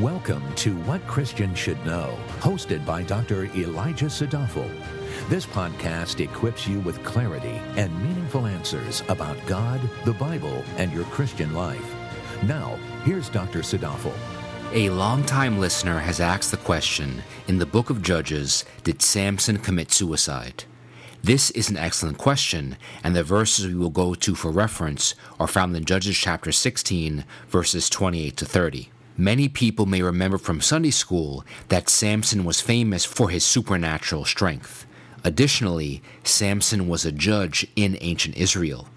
Welcome to What Christians Should Know, hosted by Dr. Elijah Sadoffel. This podcast equips you with clarity and meaningful answers about God, the Bible, and your Christian life. Now, here's Dr. Sadoffel. A longtime listener has asked the question In the book of Judges, did Samson commit suicide? This is an excellent question, and the verses we will go to for reference are found in Judges chapter 16, verses 28 to 30. Many people may remember from Sunday school that Samson was famous for his supernatural strength. Additionally, Samson was a judge in ancient Israel.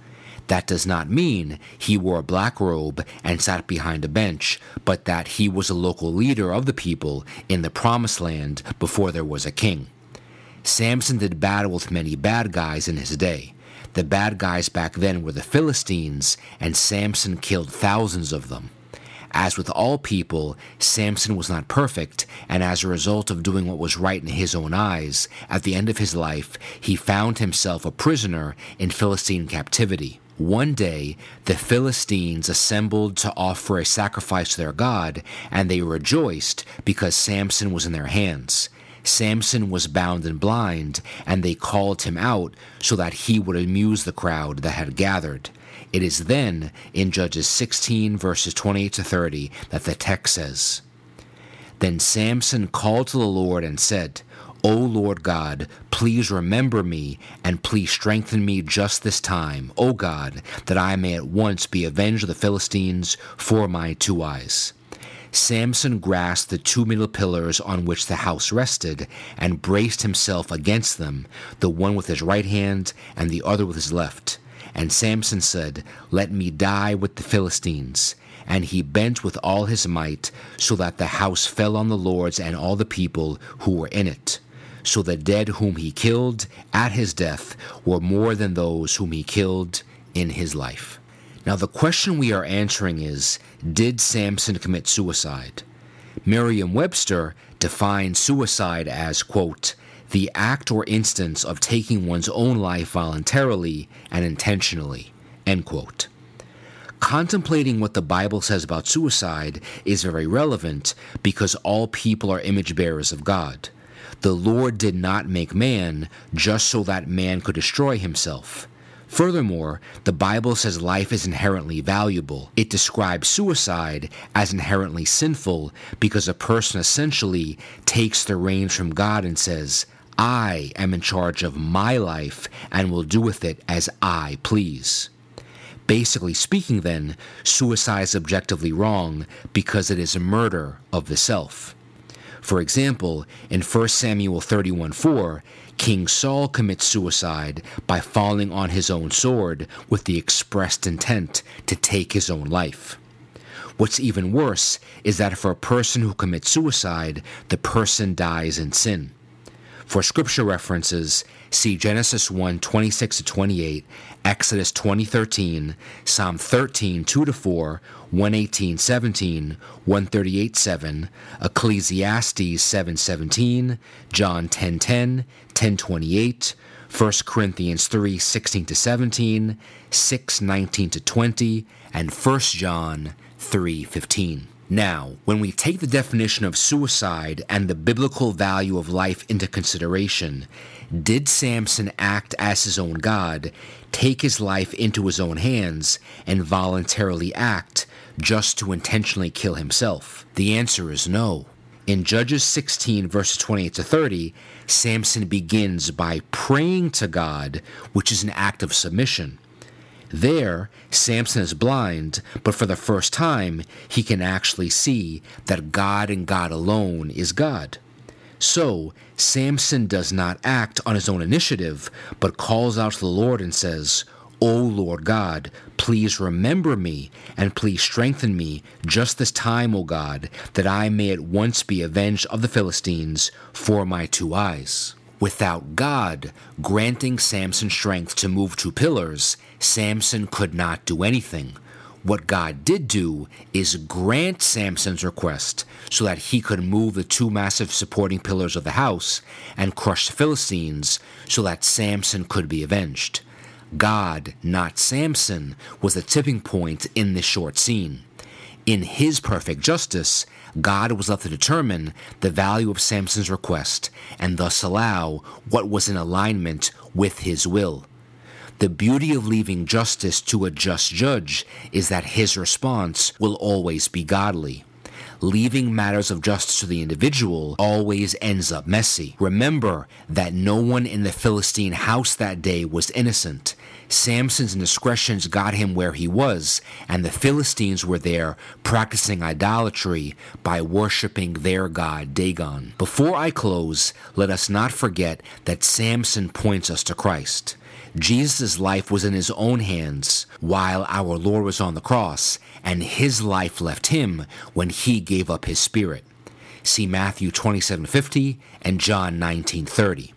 That does not mean he wore a black robe and sat behind a bench, but that he was a local leader of the people in the Promised Land before there was a king. Samson did battle with many bad guys in his day. The bad guys back then were the Philistines, and Samson killed thousands of them. As with all people, Samson was not perfect, and as a result of doing what was right in his own eyes, at the end of his life, he found himself a prisoner in Philistine captivity. One day, the Philistines assembled to offer a sacrifice to their God, and they rejoiced because Samson was in their hands. Samson was bound and blind, and they called him out so that he would amuse the crowd that had gathered. It is then in Judges 16, verses 28 to 30, that the text says Then Samson called to the Lord and said, O Lord God, please remember me and please strengthen me just this time, O God, that I may at once be avenged of the Philistines for my two eyes. Samson grasped the two middle pillars on which the house rested and braced himself against them, the one with his right hand and the other with his left. And Samson said, Let me die with the Philistines. And he bent with all his might, so that the house fell on the lords and all the people who were in it. So the dead whom he killed at his death were more than those whom he killed in his life. Now, the question we are answering is Did Samson commit suicide? Merriam Webster defines suicide as, quote, the act or instance of taking one's own life voluntarily and intentionally, end quote. Contemplating what the Bible says about suicide is very relevant because all people are image bearers of God. The Lord did not make man just so that man could destroy himself. Furthermore, the Bible says life is inherently valuable. It describes suicide as inherently sinful because a person essentially takes the reins from God and says, I am in charge of my life and will do with it as I please. Basically speaking, then, suicide is objectively wrong because it is a murder of the self. For example, in 1 Samuel 31 4, King Saul commits suicide by falling on his own sword with the expressed intent to take his own life. What's even worse is that for a person who commits suicide, the person dies in sin. For scripture references, see Genesis 1 26 to 28, Exodus 20 13, Psalm 13 2 to 4, 118 17, 138 7, Ecclesiastes 7 17, John 10 10, 10 28, 1 Corinthians 3 16 to 17, 6 19 to 20, and 1 John 3 15. Now, when we take the definition of suicide and the biblical value of life into consideration, did Samson act as his own God, take his life into his own hands, and voluntarily act just to intentionally kill himself? The answer is no. In Judges 16, verses 28 to 30, Samson begins by praying to God, which is an act of submission. There, Samson is blind, but for the first time, he can actually see that God and God alone is God. So, Samson does not act on his own initiative, but calls out to the Lord and says, O Lord God, please remember me, and please strengthen me just this time, O God, that I may at once be avenged of the Philistines for my two eyes. Without God granting Samson strength to move two pillars, Samson could not do anything. What God did do is grant Samson's request so that he could move the two massive supporting pillars of the house and crush the Philistines so that Samson could be avenged. God, not Samson, was the tipping point in this short scene. In his perfect justice, God was left to determine the value of Samson's request and thus allow what was in alignment with his will. The beauty of leaving justice to a just judge is that his response will always be godly. Leaving matters of justice to the individual always ends up messy. Remember that no one in the Philistine house that day was innocent. Samson's indiscretions got him where he was, and the Philistines were there practicing idolatry by worshiping their god Dagon. Before I close, let us not forget that Samson points us to Christ. Jesus' life was in his own hands while our Lord was on the cross, and his life left him when he gave up his spirit. See Matthew 27:50 and John 19:30.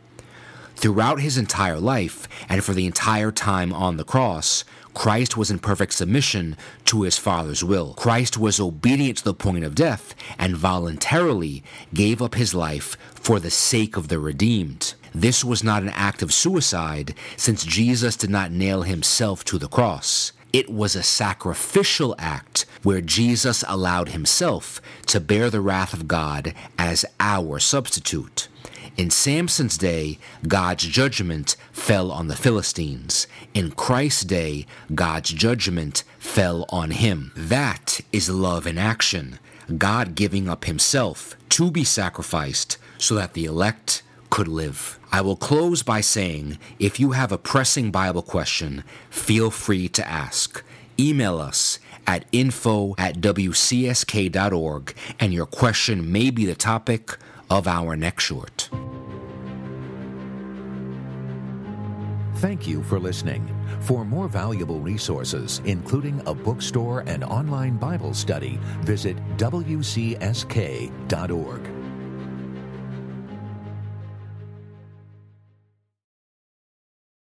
Throughout his entire life and for the entire time on the cross, Christ was in perfect submission to his Father's will. Christ was obedient to the point of death and voluntarily gave up his life for the sake of the redeemed. This was not an act of suicide, since Jesus did not nail himself to the cross. It was a sacrificial act where Jesus allowed himself to bear the wrath of God as our substitute. In Samson's day, God's judgment fell on the Philistines. In Christ's day, God's judgment fell on him. That is love in action. God giving up himself to be sacrificed so that the elect could live. I will close by saying if you have a pressing Bible question, feel free to ask. Email us at info at wcsk.org and your question may be the topic of our next short. Thank you for listening. For more valuable resources, including a bookstore and online Bible study, visit wcsk.org.